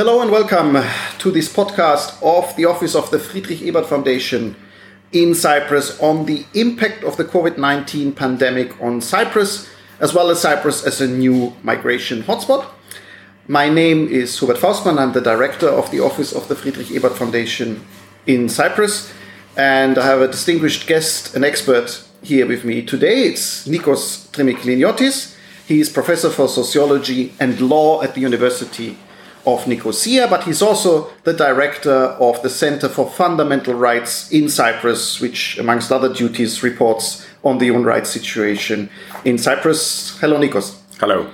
Hello and welcome to this podcast of the Office of the Friedrich Ebert Foundation in Cyprus on the impact of the COVID 19 pandemic on Cyprus, as well as Cyprus as a new migration hotspot. My name is Hubert Faustmann. I'm the director of the Office of the Friedrich Ebert Foundation in Cyprus. And I have a distinguished guest, an expert here with me today. It's Nikos Trimikliniotis. He is professor for sociology and law at the University of Nicosia, but he's also the director of the Center for Fundamental Rights in Cyprus, which, amongst other duties, reports on the human rights situation in Cyprus. Hello, Nikos. Hello.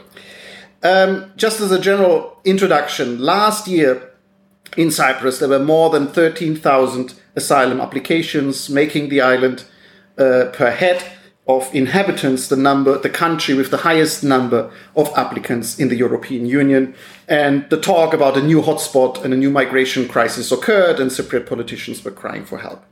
Um, just as a general introduction, last year in Cyprus there were more than 13,000 asylum applications, making the island uh, per head of inhabitants the number the country with the highest number of applicants in the European Union. And the talk about a new hotspot and a new migration crisis occurred and Cypriot politicians were crying for help.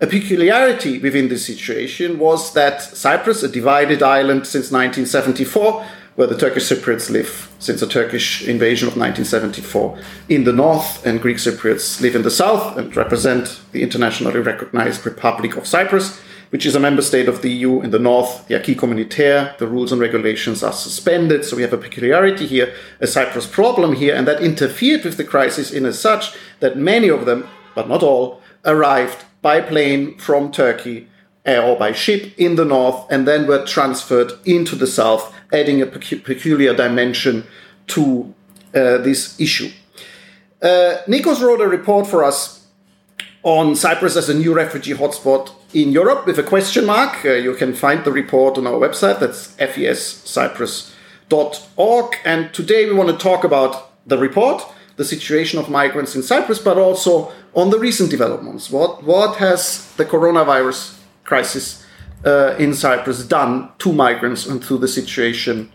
A peculiarity within this situation was that Cyprus a divided island since 1974 where the Turkish Cypriots live since the Turkish invasion of 1974 in the north, and Greek Cypriots live in the south and represent the internationally recognized Republic of Cyprus which is a member state of the EU in the north, the acquis communautaire, the rules and regulations are suspended. So we have a peculiarity here, a Cyprus problem here, and that interfered with the crisis in as such that many of them, but not all, arrived by plane from Turkey or by ship in the north and then were transferred into the south, adding a peculiar dimension to uh, this issue. Uh, Nikos wrote a report for us on Cyprus as a new refugee hotspot in Europe with a question mark. Uh, you can find the report on our website. That's fescyprus.org. And today we want to talk about the report, the situation of migrants in Cyprus, but also on the recent developments. What, what has the coronavirus crisis uh, in Cyprus done to migrants and to the situation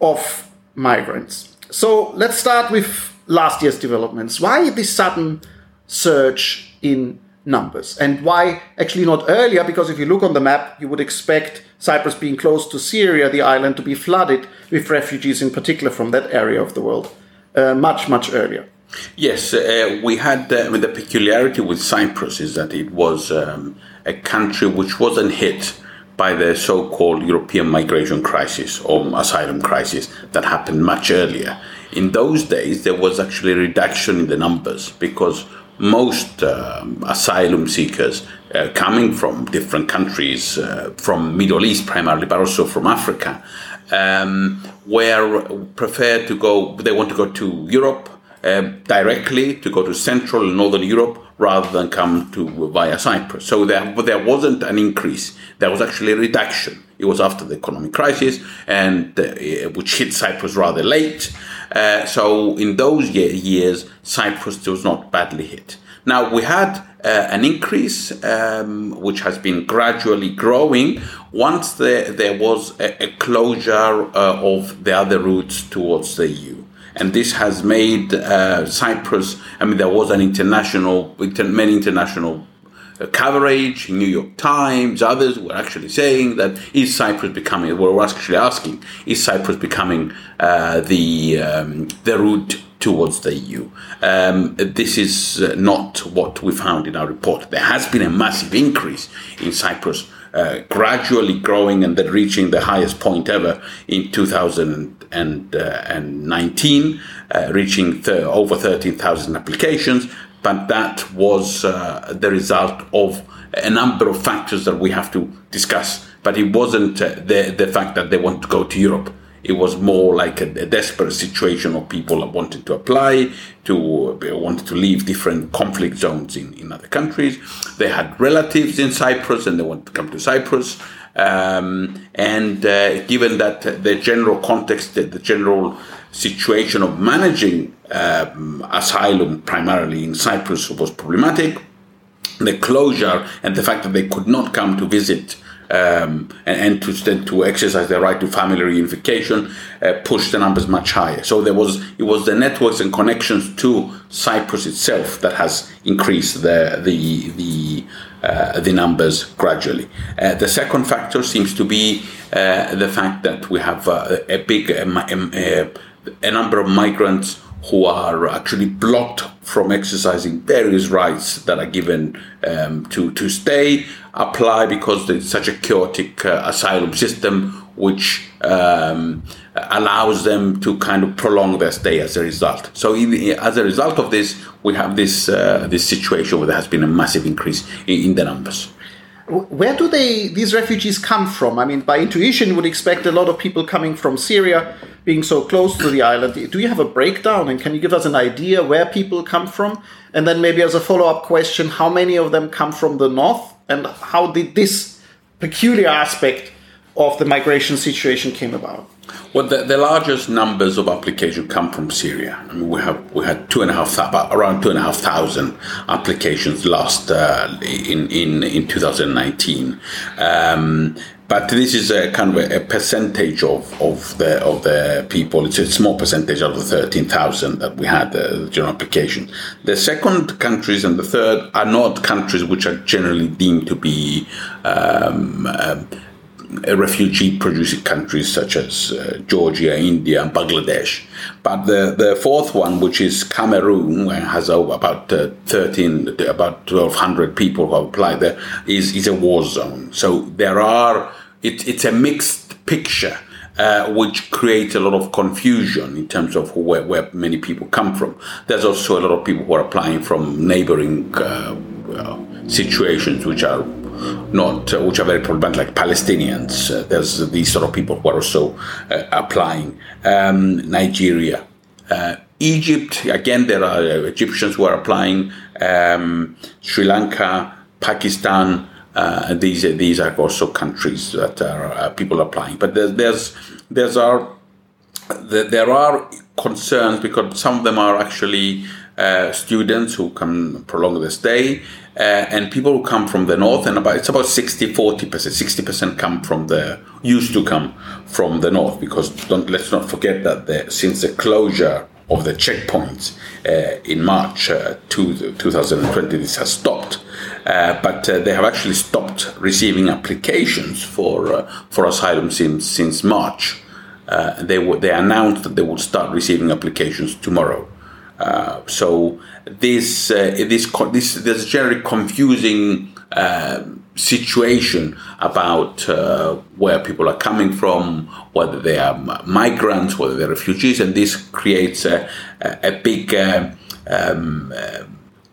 of migrants? So let's start with last year's developments. Why this sudden surge in numbers. And why actually not earlier? Because if you look on the map, you would expect Cyprus being close to Syria, the island, to be flooded with refugees, in particular from that area of the world, uh, much, much earlier. Yes, uh, we had uh, I mean, the peculiarity with Cyprus is that it was um, a country which wasn't hit by the so called European migration crisis or asylum crisis that happened much earlier. In those days, there was actually a reduction in the numbers because most um, asylum seekers uh, coming from different countries, uh, from Middle East primarily, but also from Africa, um, were to go. They want to go to Europe uh, directly, to go to Central and Northern Europe, rather than come to via Cyprus. So there, there wasn't an increase. There was actually a reduction. It was after the economic crisis, and uh, which hit Cyprus rather late. Uh, so in those year, years, Cyprus was not badly hit. Now we had uh, an increase um, which has been gradually growing once there, there was a, a closure uh, of the other routes towards the EU. And this has made uh, Cyprus, I mean, there was an international, many international coverage, New York Times, others were actually saying that is Cyprus becoming? We're actually asking, is Cyprus becoming uh, the um, the route towards the EU? Um, this is uh, not what we found in our report. There has been a massive increase in Cyprus. Uh, gradually growing and then reaching the highest point ever in 2019, uh, reaching th- over 13,000 applications but that was uh, the result of a number of factors that we have to discuss. But it wasn't uh, the the fact that they want to go to Europe. It was more like a, a desperate situation of people that wanted to apply, to uh, wanted to leave different conflict zones in, in other countries. They had relatives in Cyprus and they wanted to come to Cyprus. Um, and uh, given that the general context, the, general situation of managing um, asylum primarily in Cyprus was problematic. The closure and the fact that they could not come to visit um, and, and, to to exercise their right to family reunification uh, pushed the numbers much higher. So there was it was the networks and connections to Cyprus itself that has increased the the the uh, the numbers gradually. Uh, the second factor seems to be uh, the fact that we have uh, a big um, um, a number of migrants who are actually blocked from exercising various rights that are given um, to, to stay apply because it's such a chaotic asylum system which um, allows them to kind of prolong their stay as a result. So, in, as a result of this, we have this uh, this situation where there has been a massive increase in, in the numbers. Where do they these refugees come from? I mean, by intuition, you would expect a lot of people coming from Syria, being so close to the island. Do you have a breakdown, and can you give us an idea where people come from? And then maybe as a follow up question, how many of them come from the north, and how did this peculiar aspect of the migration situation came about? Well, the, the, largest numbers of applications come from Syria. I mean, we have we had two and a half around two and a half thousand applications last uh, in in in 2019. Um, but this is a kind of a, a, percentage of, of the of the people. It's a small percentage of the thirteen thousand that we had the uh, general application. The second countries and the third are not countries which are generally deemed to be um, uh, refugee producing countries such as uh, Georgia, India, and Bangladesh. But the, the fourth one, which is Cameroon, has over about uh, 13, about 1,200 people who have applied there, is, is a war zone. So there are, it, it's a mixed picture. Uh, which creates a lot of confusion in terms of where, where, many people come from. There's also a lot of people who are applying from neighboring uh, situations which are not uh, which are very problematic, like Palestinians. Uh, there's these sort of people who are also uh, applying. Um, Nigeria, uh, Egypt. Again, there are uh, Egyptians who are applying. Um, Sri Lanka, Pakistan. Uh, these these are also countries that are people applying. But there's there's there's are there are concerns because some of them are actually students who can prolong their stay uh, and people who come from the north and about it's about 60 40 percent 60 percent come from the used to come from the north because don't let's not forget that the, since the closure of the checkpoints uh, in March uh, to 2020 this has stopped. Uh, but uh, they have actually stopped receiving applications for uh, for asylum since since March. They w- they announced that they would start receiving applications tomorrow so this uh, this this this generally confusing uh, situation about uh, where people are coming from, whether they are migrants, whether they're refugees, and this creates a, a, big uh, um, uh,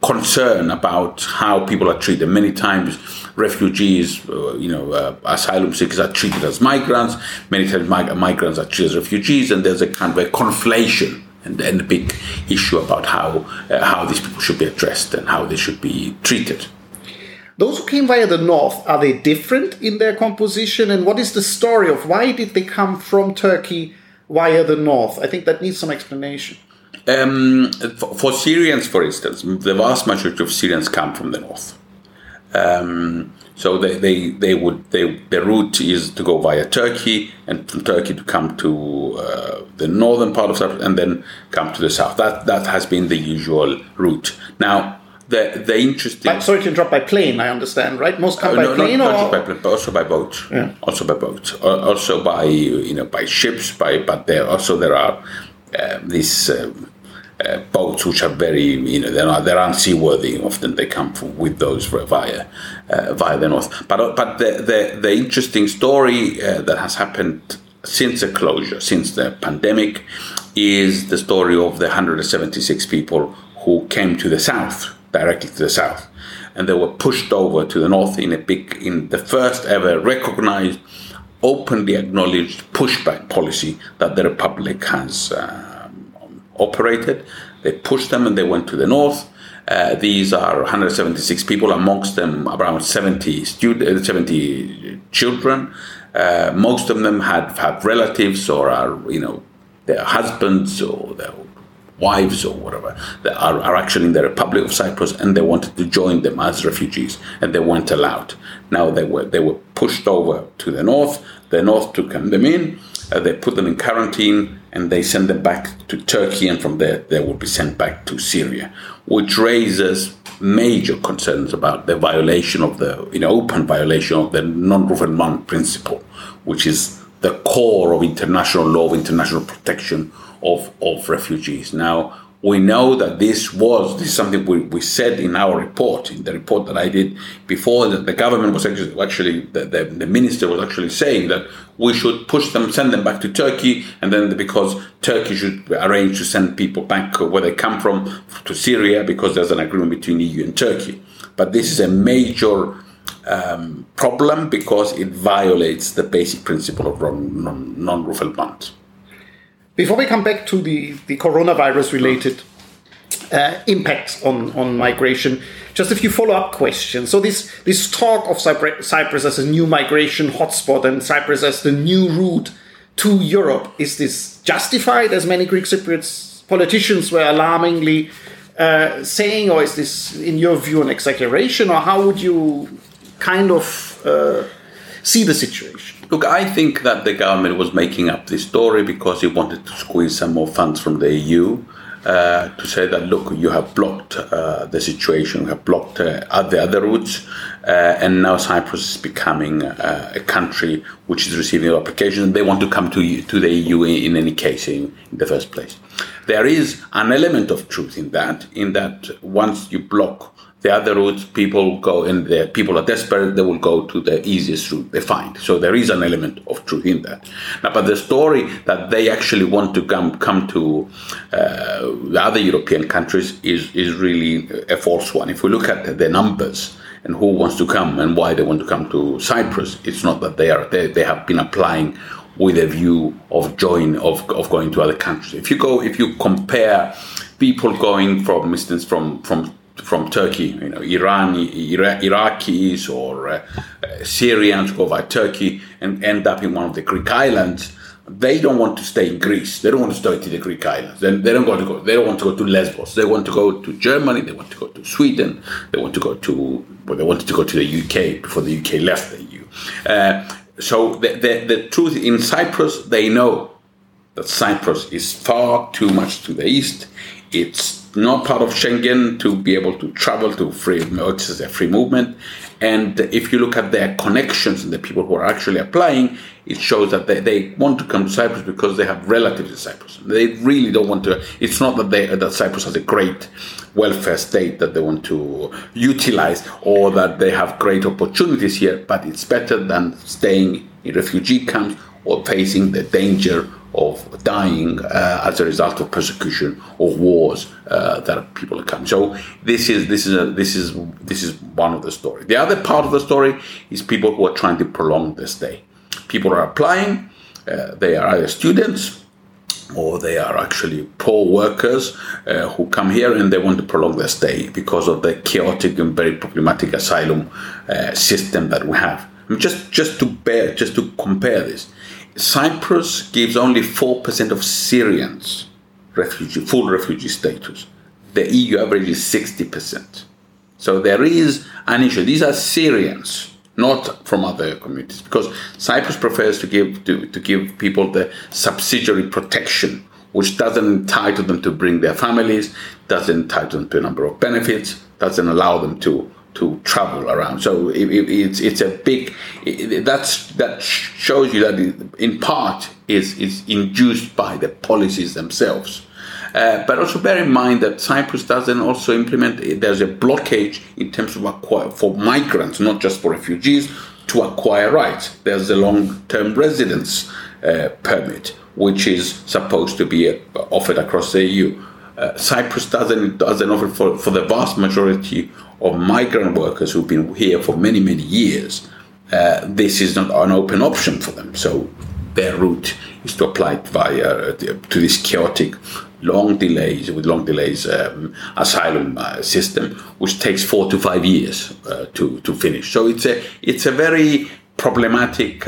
concern about how people are treated. Many times, refugees, uh, you know, asylum seekers are treated as migrants. Many times, mig- migrants are treated as refugees, and there's a kind of a conflation and, and a big issue about how uh, how these people should be addressed and how they should be treated. Those who came via the north are they different in their composition, and what is the story of why did they come from Turkey via the north? I think that needs some explanation. Um, for, for, Syrians, for instance, the vast majority of Syrians come from the north. Um, so they, they, they would they, the route is to go via Turkey and from Turkey to come to uh, the northern part of Cyprus and then come to the south. That that has been the usual route. Now the the interesting. By, sorry to interrupt. By plane, I understand, right? Most come uh, by no, plane, not, or not by plane, but also by boat. Yeah. Also by boat. Also by you know by ships. By but there also there are uh, these. Um, uh, boats which are very, you know, they're not, they're unseaworthy. Often they come from, with those via uh, via the north. But but the the, the interesting story uh, that has happened since the closure, since the pandemic, is the story of the 176 people who came to the south directly to the south, and they were pushed over to the north in a big in the first ever recognized openly acknowledged pushback policy that the republic has uh, operated. They pushed them and they went to the north. Uh, these are 176 people, amongst them around 70 students, uh, 70 children. Uh, most of them had have relatives or are you know their husbands or their wives or whatever that are, are actually in the Republic of Cyprus and they wanted to join them as refugees and they weren't allowed. Now they were they were pushed over to the north. The north took them in. Uh, they put them in quarantine and they send them back to Turkey, and from there they will be sent back to Syria, which raises major concerns about the violation of the, you know, open violation of the non-refoulement principle, which is the core of international law, of international protection of, of refugees. Now, we know that this was this is something we, we said in our report in the report that I did before that the government was actually actually the, the, the, minister was actually saying that we should push them send them back to Turkey and then because Turkey should arrange to send people back where they come from to Syria because there's an agreement between EU and Turkey but this is a major um, problem because it violates the basic principle of non-refoulement. Before we come back to the, the coronavirus related uh, impacts on, on migration, just a few follow up questions. So, this, this talk of Cyprus as a new migration hotspot and Cyprus as the new route to Europe, is this justified as many Greek Cypriots politicians were alarmingly uh, saying, or is this, in your view, an exaggeration, or how would you kind of uh, see the situation? Look, I think that the government was making up this story because it wanted to squeeze some more funds from the EU. Uh, to say that look, you have blocked uh, the situation, you have blocked uh, the other routes, uh, and now Cyprus is becoming uh, a country which is receiving applications. They want to come to to the EU in, any case in, in, the first place. There is an element of truth in that, in that once you block the other routes, people go and the people are desperate, they will go to the easiest route they find. So there is an element of truth in that. Now, but the story that they actually want to come come to uh, the other European countries is is really a false one. If we look at the numbers and who wants to come and why they want to come to Cyprus, it's not that they are they, they have been applying with a view of join of, of going to other countries. If you go, if you compare people going from instance from from from Turkey, you know, Iran, Iraqis or uh, Syrians go by Turkey and end up in one of the Greek islands. They don't want to stay in Greece. They don't want to stay in the Greek islands. They, they don't want to go. They don't want to go to Lesbos. They want to go to Germany. They want to go to Sweden. They want to go to. Well, they wanted to go to the UK before the UK left the EU. Uh, so the, the, the truth in Cyprus, they know that Cyprus is far too much to the east. It's not part of Schengen to be able to travel to free, it's a free movement. And if you look at their connections and the people who are actually applying, it shows that they, they want to come to Cyprus because they have relatives in Cyprus. They really don't want to. It's not that they that Cyprus has a great welfare state that they want to utilize or that they have great opportunities here, but it's better than staying in refugee camps or facing the danger of dying uh, as a result of persecution or wars uh, that people are coming. So this is this is a, this is this is one of the story. The other part of the story is people who are trying to prolong their stay. People are applying. Uh, they are either students or they are actually poor workers uh, who come here and they want to prolong their stay because of the chaotic and very problematic asylum uh, system that we have. I mean, just just to bear, just to compare this, Cyprus gives only 4% of Syrians refugee, full refugee status. The EU average is 60%. So there is an issue. These are Syrians, not from other communities, because Cyprus prefers to give to, to give people the subsidiary protection, which doesn't entitle them to bring their families, doesn't entitle them to a number of benefits, doesn't allow them to to travel around. So it, it, it's it's a big it, that's that shows you that in part is is induced by the policies themselves. Uh, but also bear in mind that Cyprus doesn't also implement. There's a blockage in terms of acquire, for migrants, not just for refugees, to acquire rights. There's a long-term residence uh, permit, which is supposed to be uh, offered across the EU. Uh, Cyprus doesn't doesn't offer for, for the vast majority of migrant workers who've been here for many, many years, uh, this is not an open option for them. So their route is to apply via uh, to this chaotic, long delays with long delays um, asylum uh, system, which takes four to five years uh, to to finish. So it's a it's a very problematic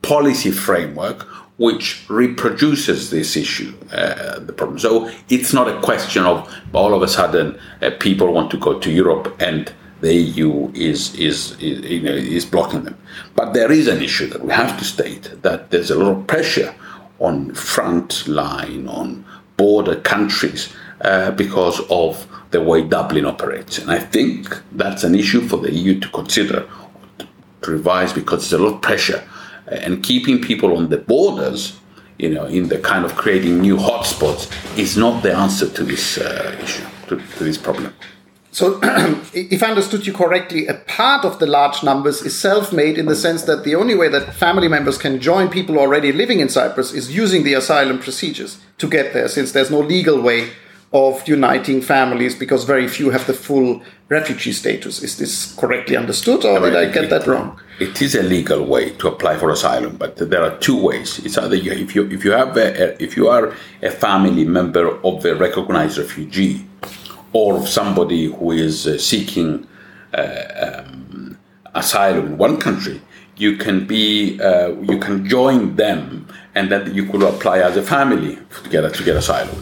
policy framework which reproduces this issue, uh, the problem. So it's not a question of all of a sudden uh, people want to go to Europe and the EU is, is, is, you know, is blocking them. But there is an issue that we have to state that there's a lot of pressure on front line, on border countries, uh, because of the way Dublin operates. And I think that's an issue for the EU to consider, to revise, because there's a lot of pressure and keeping people on the borders, you know, in the kind of creating new hotspots is not the answer to this uh, issue, to, to this problem. So, if I understood you correctly, a part of the large numbers is self made in the sense that the only way that family members can join people already living in Cyprus is using the asylum procedures to get there, since there's no legal way of uniting families because very few have the full refugee status. Is this correctly understood, or did I get that wrong? It is a legal way to apply for asylum, but there are two ways. It's either you, if you if you have a, if you are a family member of a recognized refugee or of somebody who is uh, seeking uh, um, asylum in one country, you can be uh, you can join them, and that you could apply as a family to get to get asylum.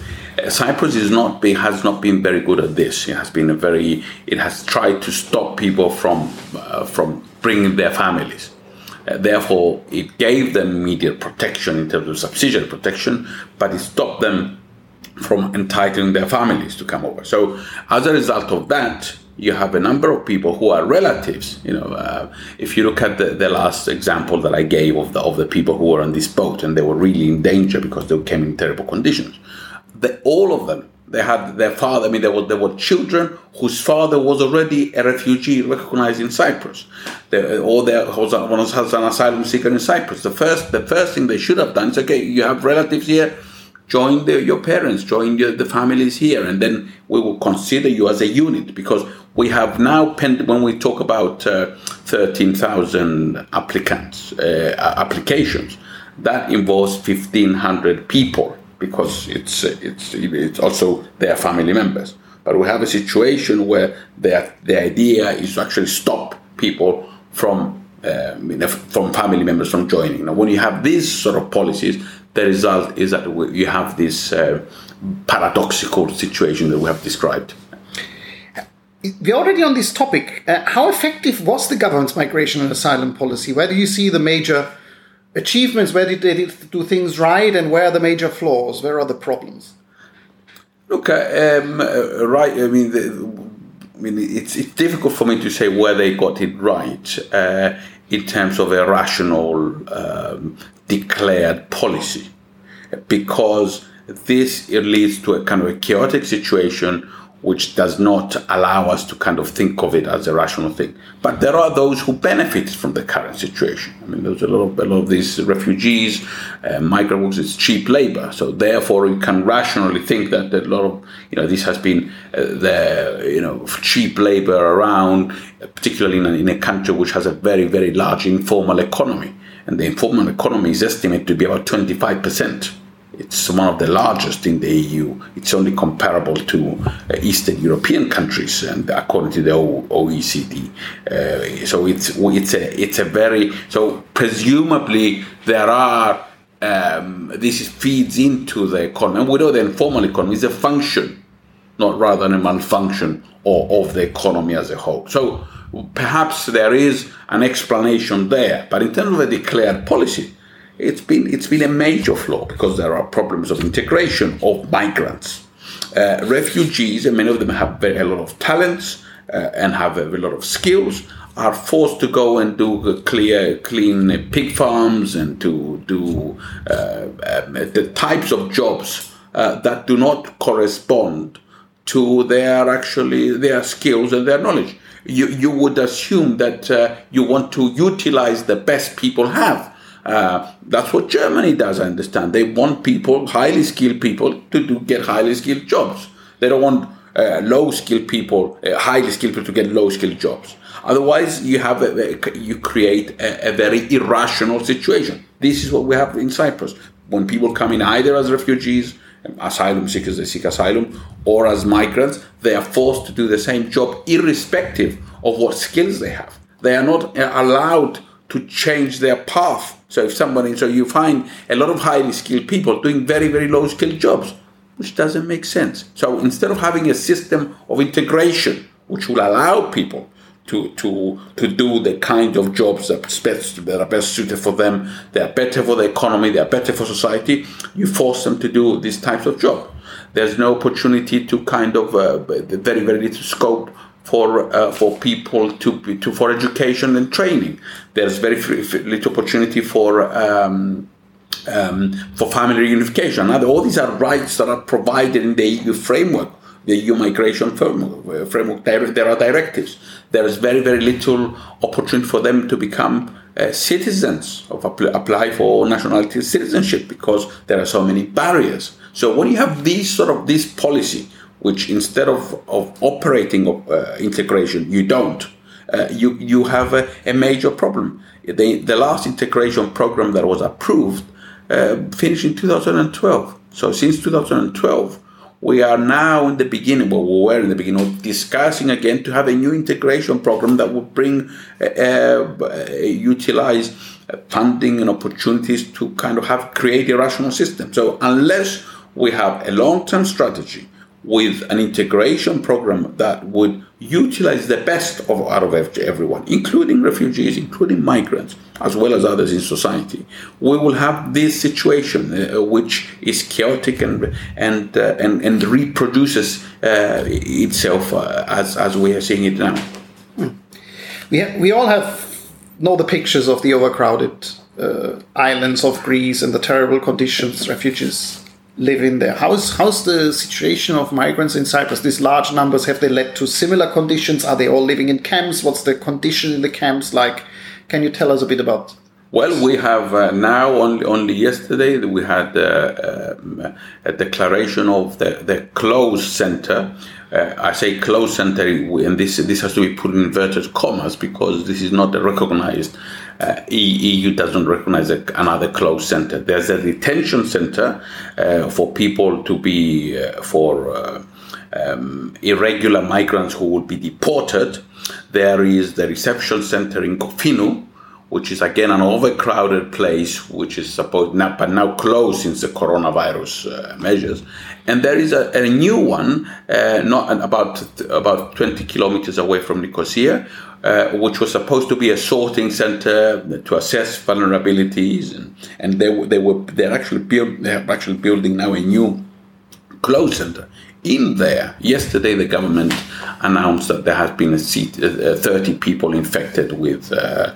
Cyprus is not be, has not been very good at this. It has been a very it has tried to stop people from uh, from bringing their families. Uh, therefore, it gave them immediate protection in terms of subsidiary protection, but it stopped them from entitling their families to come over. So as a result of that, you have a number of people who are relatives. You know, uh, if you look at the, the last example that I gave of the of the people who were on this boat and they were really in danger because they came in terrible conditions, the, all of them they had their father. I mean, there were there were children whose father was already a refugee recognized in Cyprus, they, or there was, was an asylum seeker in Cyprus. The first the first thing they should have done is okay, you have relatives here join the, your parents, join your, the families here, and then we will consider you as a unit because we have now, when we talk about uh, 13,000 applicants, uh, applications, that involves 1,500 people because it's, it's, it's also their family members. But we have a situation where the, the idea is to actually stop people from um, from family members from joining. Now, when you have these sort of policies, the result is that you have this uh, paradoxical situation that we have described. We're already on this topic. Uh, how effective was the government's migration and asylum policy? Where do you see the major achievements? Where did they do things right, and where are the major flaws? Where are the problems? Look, uh, um, uh, right. I mean, the, I mean, it's, it's difficult for me to say where they got it right uh, in terms of a rational um, declared policy because this it leads to a kind of a chaotic situation which does not allow us to kind of think of it as a rational thing. But there are those who benefit from the current situation. I mean, there's a lot of, a lot of these refugees, uh, migrant workers, it's cheap labor. So therefore, you can rationally think that a lot of, you know, this has been uh, the, you know, cheap labor around, particularly in a, in a country which has a very, very large informal economy and the informal economy is estimated to be about 25%. It's one of the largest in the EU. It's only comparable to uh, Eastern European countries, and according to the OECD. Uh, so it's it's a it's a very so presumably there are um, this feeds into the economy. We know the informal economy is a function, not rather than a malfunction or of the economy as a whole. So perhaps there is an explanation there, but in terms of a declared policy, it's been it's been a major flaw because there are problems of integration of migrants, uh, refugees, and many of them have very, a lot of talents uh, and have a, a, lot of skills. Are forced to go and do clear, clean pig farms and to do uh, um, the types of jobs uh, that do not correspond to their actually their skills and their knowledge you, you would assume that uh, you want to utilize the best people have. Uh, that's what Germany does, I understand. They want people, highly skilled people, to get highly skilled jobs. They don't want uh, low skilled people, uh, highly skilled people to get low skilled jobs. Otherwise, you have a, you create a, a, very irrational situation. This is what we have in Cyprus. When people come in either as refugees asylum seekers, they seek asylum, or as migrants, they are forced to do the same job irrespective of what skills they have. They are not uh, allowed to change their path. So if somebody, so you find a lot of highly skilled people doing very, very low skilled jobs, which doesn't make sense. So instead of having a system of integration, which will allow people to to to do the kind of jobs that best that are best suited for them. They are better for the economy. They are better for society. You force them to do these types of job. There's no opportunity to kind of uh, very very little scope for uh, for people to to for education and training. There's very little opportunity for. Um, um, for family reunification. All these are rights that are provided in the EU framework, the EU migration framework. framework there are directives. There is very, very little opportunity for them to become uh, citizens of apply for nationality citizenship because there are so many barriers. So when you have this sort of this policy, which instead of, of operating uh, integration, you don't, uh, you you have a, a, major problem. The, the last integration program that was approved uh, finished in 2012. So since 2012, we are now in the beginning, well, we were in the beginning of discussing again to have a new integration program that would bring, uh, uh, utilize funding and opportunities to kind of have create a rational system. So unless we have a long-term strategy with an integration program that would utilize the best of out of everyone, including refugees, including migrants, as well as others in society, we will have this situation uh, which is chaotic and and uh, and, and reproduces uh, itself uh, as as we are seeing it now. Hmm. We we all have know the pictures of the overcrowded uh, islands of Greece and the terrible conditions refugees live in there. How's how's the situation of migrants in Cyprus? These large numbers have they led to similar conditions? Are they all living in camps? What's the condition in the camps like? Can you tell us a bit about? Well, we have uh, now only only yesterday we had uh, um, a declaration of the the closed center. Uh, I say closed center, and this this has to be put in inverted commas because this is not recognized uh, EU doesn't recognize a, another closed center. There's a detention center uh, for people to be uh, for um, irregular migrants who will be deported. There is the reception center in Kofinou, which is again an overcrowded place, which is supposed now, but now closed since the coronavirus uh, measures. And there is a, a new one, uh, not about about 20 kilometers away from Nicosia, uh, which was supposed to be a sorting center to assess vulnerabilities, and, and they, they were they're actually build, they're actually building now a new closed center. In there, yesterday the government announced that there has been a seat, uh, 30 people infected with uh,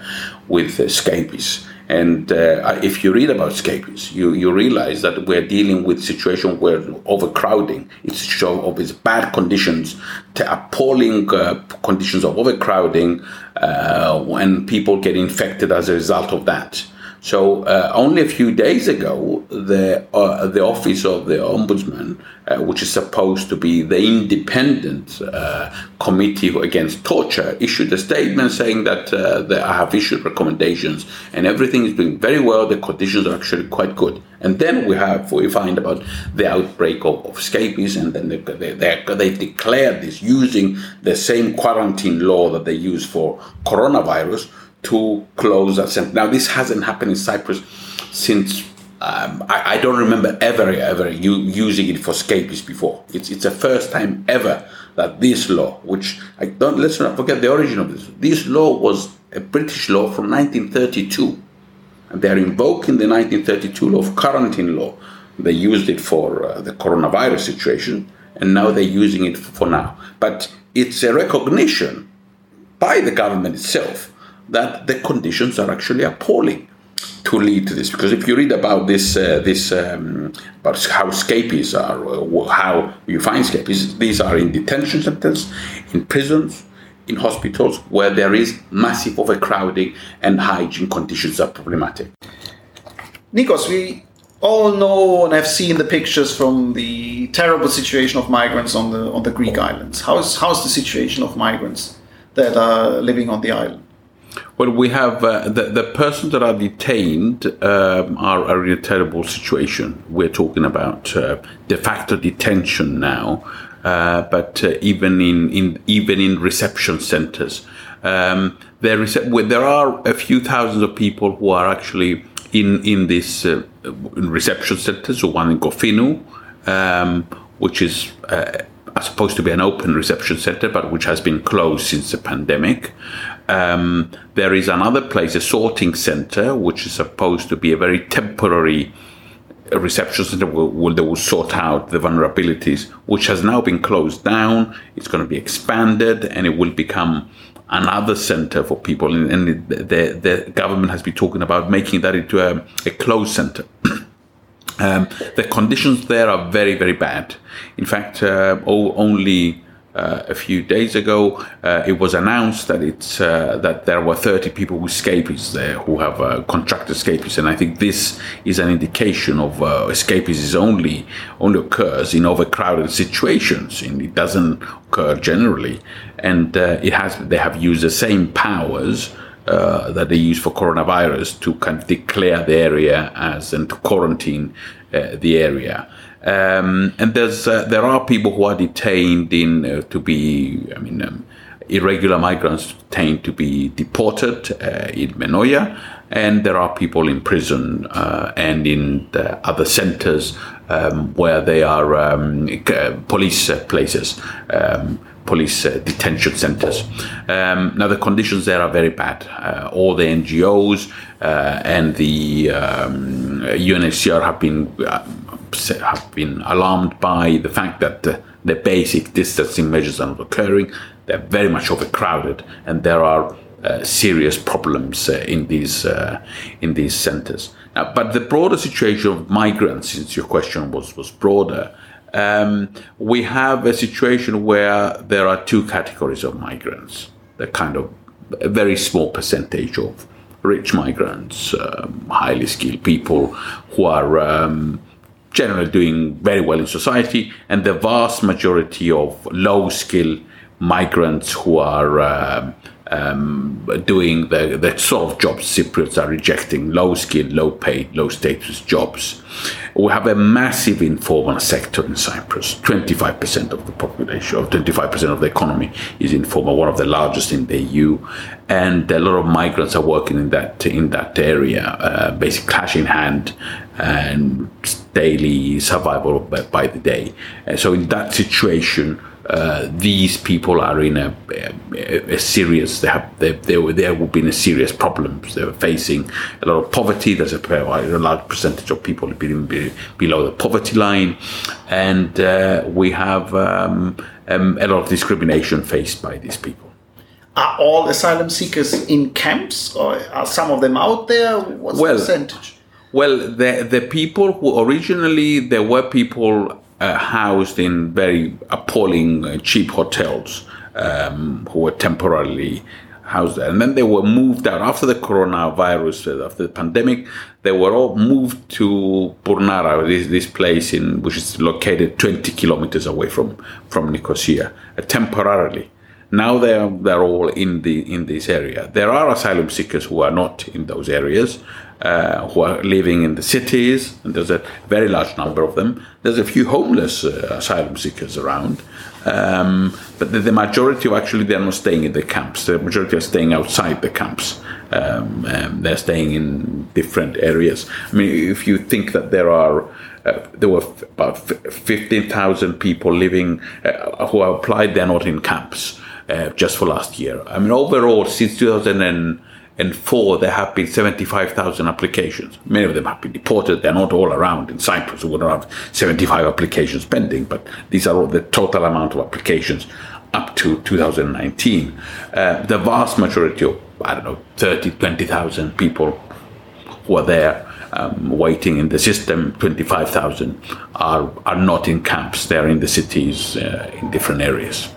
with scabies. And uh, if you read about scabies, you, you realize that we're dealing with situation where overcrowding, it's show of its bad conditions, appalling uh, conditions of overcrowding uh, when people get infected as a result of that. So uh, only a few days ago, the uh, the office of the ombudsman, uh, which is supposed to be the independent uh, committee against torture, issued a statement saying that uh, they have issued recommendations and everything is doing very well. The conditions are actually quite good. And then we have we find about the outbreak of, of scabies, and then they, they, they, they declared this using the same quarantine law that they use for coronavirus to close that center. Now, this hasn't happened in Cyprus since um, I, I, don't remember ever, ever u- using it for scabies before. It's it's the first time ever that this law, which I don't let's not forget the origin of this. This law was a British law from 1932, and they are invoking the 1932 law of quarantine law. They used it for uh, the coronavirus situation, and now they're using it for now. But it's a recognition by the government itself that the conditions are actually appalling to lead to this. Because if you read about this, uh, this um, about how scabies are, uh, how you find scabies, these are in detention centers, in prisons, in hospitals where there is massive overcrowding and hygiene conditions are problematic. Nikos, we all know and have seen the pictures from the terrible situation of migrants on the on the Greek islands. How's how's the situation of migrants that are living on the island? Well, we have uh, the, the persons that are detained um, are, are, in a terrible situation. We're talking about uh, de facto detention now, uh, but uh, even in, in even in reception centres, um, there is there are a few thousands of people who are actually in in this uh, reception centres. So one in Kofinou, um, which is uh, supposed to be an open reception center, but which has been closed since the pandemic. Um, there is another place, a sorting center, which is supposed to be a very temporary reception center will, they will sort out the vulnerabilities, which has now been closed down. It's going to be expanded, and it will become another center for people. And, and the, the government has been talking about making that into a, a closed center. um, the conditions there are very, very bad. In fact, uh, only uh, a few days ago, uh, it was announced that it's uh, that there were 30 people with scabies there who have uh, contracted scabies, and I think this is an indication of uh, scabies is only only occurs in overcrowded situations, and it doesn't occur generally. And uh, it has they have used the same powers. that they use for coronavirus to kind of declare the area as and to quarantine the area. Um, and there's uh, there are people who are detained in uh, to be I mean um, irregular migrants detained to be deported uh, in Menoya, and there are people in prison uh, and in other centers um, where they are um, police places. Um, police uh, detention centers. Um, now, the conditions there are very bad. Uh, all the NGOs uh, and the UNHCR have been have been alarmed by the fact that the, the basic distancing measures are not occurring. They're very much overcrowded, and there are uh, serious problems uh, in these uh, in these centres. But the broader situation of migrants, since your question was was broader, um, we have a situation where there are two categories of migrants. The kind of a very small percentage of rich migrants, um, highly skilled people who are um, generally doing very well in society, and the vast majority of low skill migrants who are uh, um, doing the, the sort of jobs Cypriots are rejecting low skilled, low paid, low status jobs. We have a massive informal sector in Cyprus. 25% of the population, or 25% of the economy is informal, one of the largest in the EU. And a lot of migrants are working in that in that area, uh, basically cash in hand and daily survival by, by the day. And so in that situation, uh, these people are in a, a, a serious they have they, they, they will be in a serious problems they're facing a lot of poverty. There's a, a large percentage of people being below the poverty line. And uh, we have um, um, a lot of discrimination faced by these people. Are all asylum seekers in camps or are some of them out there? What's well, the percentage? well the the people who originally there were people uh, housed in very appalling uh, cheap hotels um, who were temporarily housed there. And then they were moved out after the coronavirus, uh, after the pandemic. They were all moved to Pournara, this, this place in which is located 20 kilometers away from from Nicosia, uh, temporarily. Now they're they're all in the in this area. There are asylum seekers who are not in those areas, uh, who are living in the cities, and there's a very large number of them. There's a few homeless uh, asylum seekers around, um, but the, the, majority of actually they're not staying in the camps. The majority are staying outside the camps. Um, they're staying in different areas. I mean, if you think that there are uh, there were f- about f- 15,000 people living uh, who applied, they're not in camps uh, just for last year. I mean, overall, since 2000 and and four, there have been 75,000 applications. Many of them have been deported. They're not all around in Cyprus. We don't have 75 applications pending, but these are all the total amount of applications up to 2019. Uh, the vast majority of, I don't know, 30, 20,000 people who are there um, waiting in the system, 25,000 are, are not in camps. They're in the cities uh, in different areas.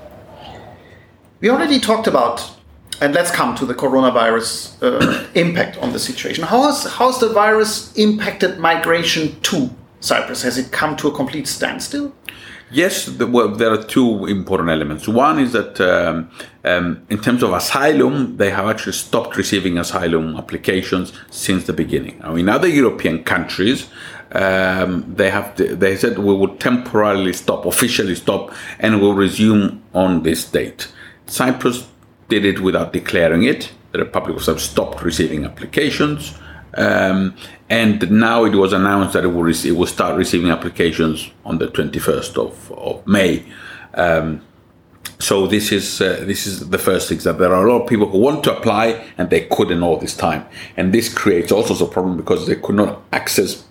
We already talked about and let's come to the coronavirus uh, impact on the situation. How has, the virus impacted migration to Cyprus? Has it come to a complete standstill? Yes, the, well, there are two important elements. One is that um, um, in terms of asylum, they have actually stopped receiving asylum applications since the beginning. Now, in other European countries, um, they have they said we will temporarily stop, officially stop, and will resume on this date. Cyprus did it without declaring it. The Republic of Cyprus stopped receiving applications. Um, and now it was announced that it will, it will start receiving applications on the 21st of, of May. Um, so this is uh, this is the first thing that there are a lot of people who want to apply and they couldn't all this time, and this creates sorts of problem because they could not access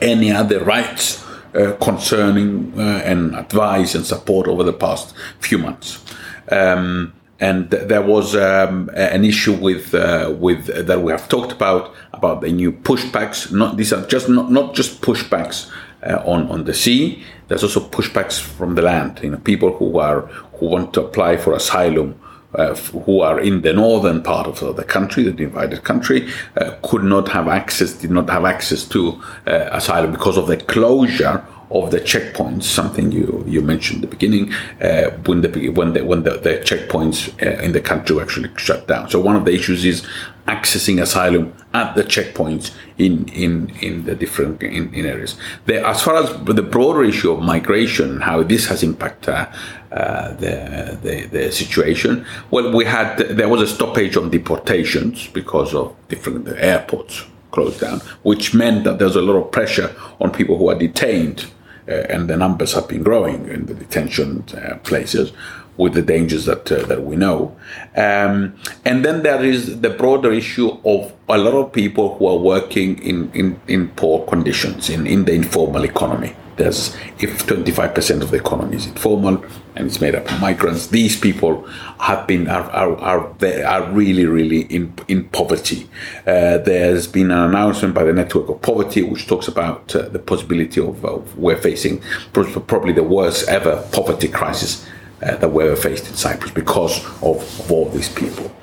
any other rights uh, concerning uh, and advice and support over the past few months. Um, and th- there was um, an issue with uh, with that we have talked about about the new pushbacks. Not these are just not, not just pushbacks uh, on on the sea. There's also pushbacks from the land. You know, people who are who want to apply for asylum. Uh, who are in the northern part of the country, the divided country, uh, could not have access, did not have access to uh, asylum because of the closure of the checkpoints, something you, you mentioned at the beginning, uh, when the when the when the, the checkpoints uh, in the country were actually shut down. So one of the issues is accessing asylum at the checkpoints in in in the different in, in areas. The, as far as the broader issue of migration, how this has impacted uh, the, the the situation, well, we had there was a stoppage on deportations because of different airports closed down, which meant that there's a lot of pressure on people who are detained and the numbers have been growing in the detention uh, places with the dangers that uh, that we know. Um, and then there is the broader issue of a lot of people who are working in, in, in poor conditions in, in the informal economy. There's if 25% of the economy is informal and it's made up of migrants, these people have been are are are, are really really in in poverty. Uh, there's been an announcement by the Network of Poverty which talks about uh, the possibility of, of, we're facing probably the worst ever poverty crisis uh, that we ever faced in Cyprus because of, of all these people.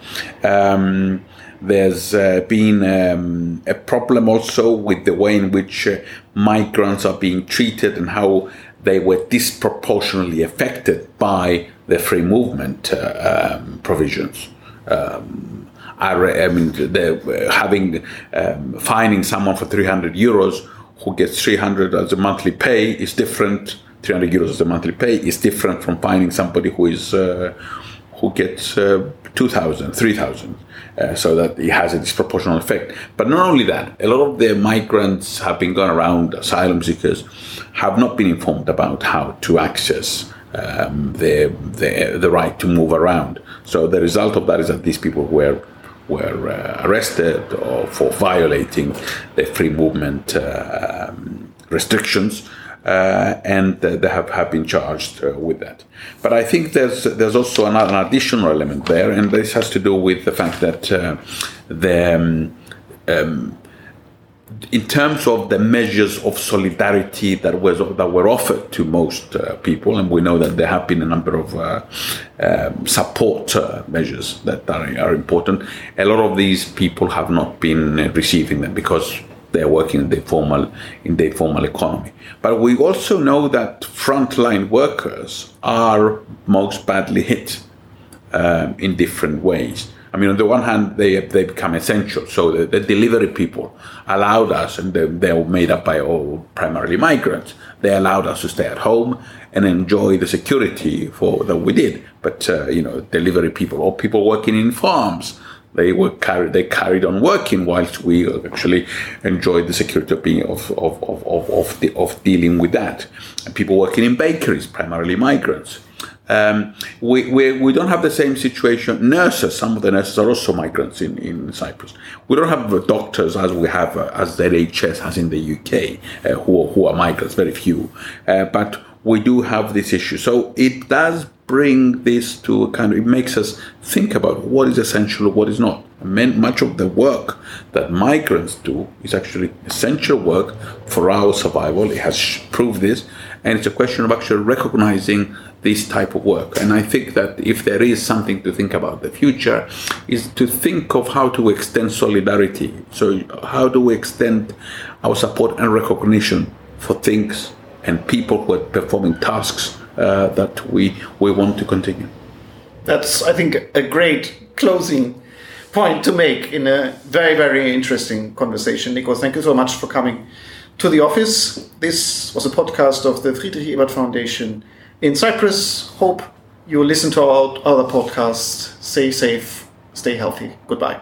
Um, there's uh, been um, a problem also with the way in which uh, migrants are being treated and how they were disproportionately affected by the free movement uh, um, provisions. Um, I, I, mean, having um, fining someone for 300 euros who gets 300 as a monthly pay is different. 300 euros as a monthly pay is different from finding somebody who is uh, who gets uh, 2,000, 3,000. Uh, so that it has a disproportionate effect. But not only that, a lot of the migrants have been gone around, asylum seekers, have not been informed about how to access um, the, the, the right to move around. So the result of that is that these people were were uh, arrested for violating the free movement uh, restrictions uh, and they have, have been charged uh, with that. But I think there's there's also an, an, additional element there, and this has to do with the fact that uh, the um, um, in terms of the measures of solidarity that was that were offered to most uh, people, and we know that there have been a number of uh, um, support uh, measures that are, are, important. A lot of these people have not been receiving them because they're working in the formal in the formal economy. But we also know that frontline workers are most badly hit um, in different ways. I mean, on the one hand, they they become essential. So the, the delivery people allowed us, and they, they were made up by all primarily migrants. They allowed us to stay at home and enjoy the security for that we did. But uh, you know, delivery people or people working in farms they were carried they carried on working whilst we actually enjoyed the security of being of of of of, of, the, of dealing with that. And people working in bakeries, primarily migrants. Um, we, we, we don't have the same situation. Nurses, some of the nurses are also migrants in, in Cyprus. We don't have doctors as we have, uh, as the NHS has in the UK, uh, who, who are migrants, very few. Uh, but we do have this issue. So it does bring this to a kind of, it makes us think about what is essential, what is not. Much of the work that migrants do is actually essential work for our survival. It has proved this. And it's a question of actually recognizing this type of work. And I think that if there is something to think about the future, is to think of how to extend solidarity. So how do we extend our support and recognition for things and people who are performing tasks uh, that we, we want to continue. That's, I think, a great closing point to make in a very, very interesting conversation. Nico, thank you so much for coming to the office. This was a podcast of the Friedrich Ebert Foundation in Cyprus. Hope you listen to our other podcasts. Stay safe, stay healthy. Goodbye.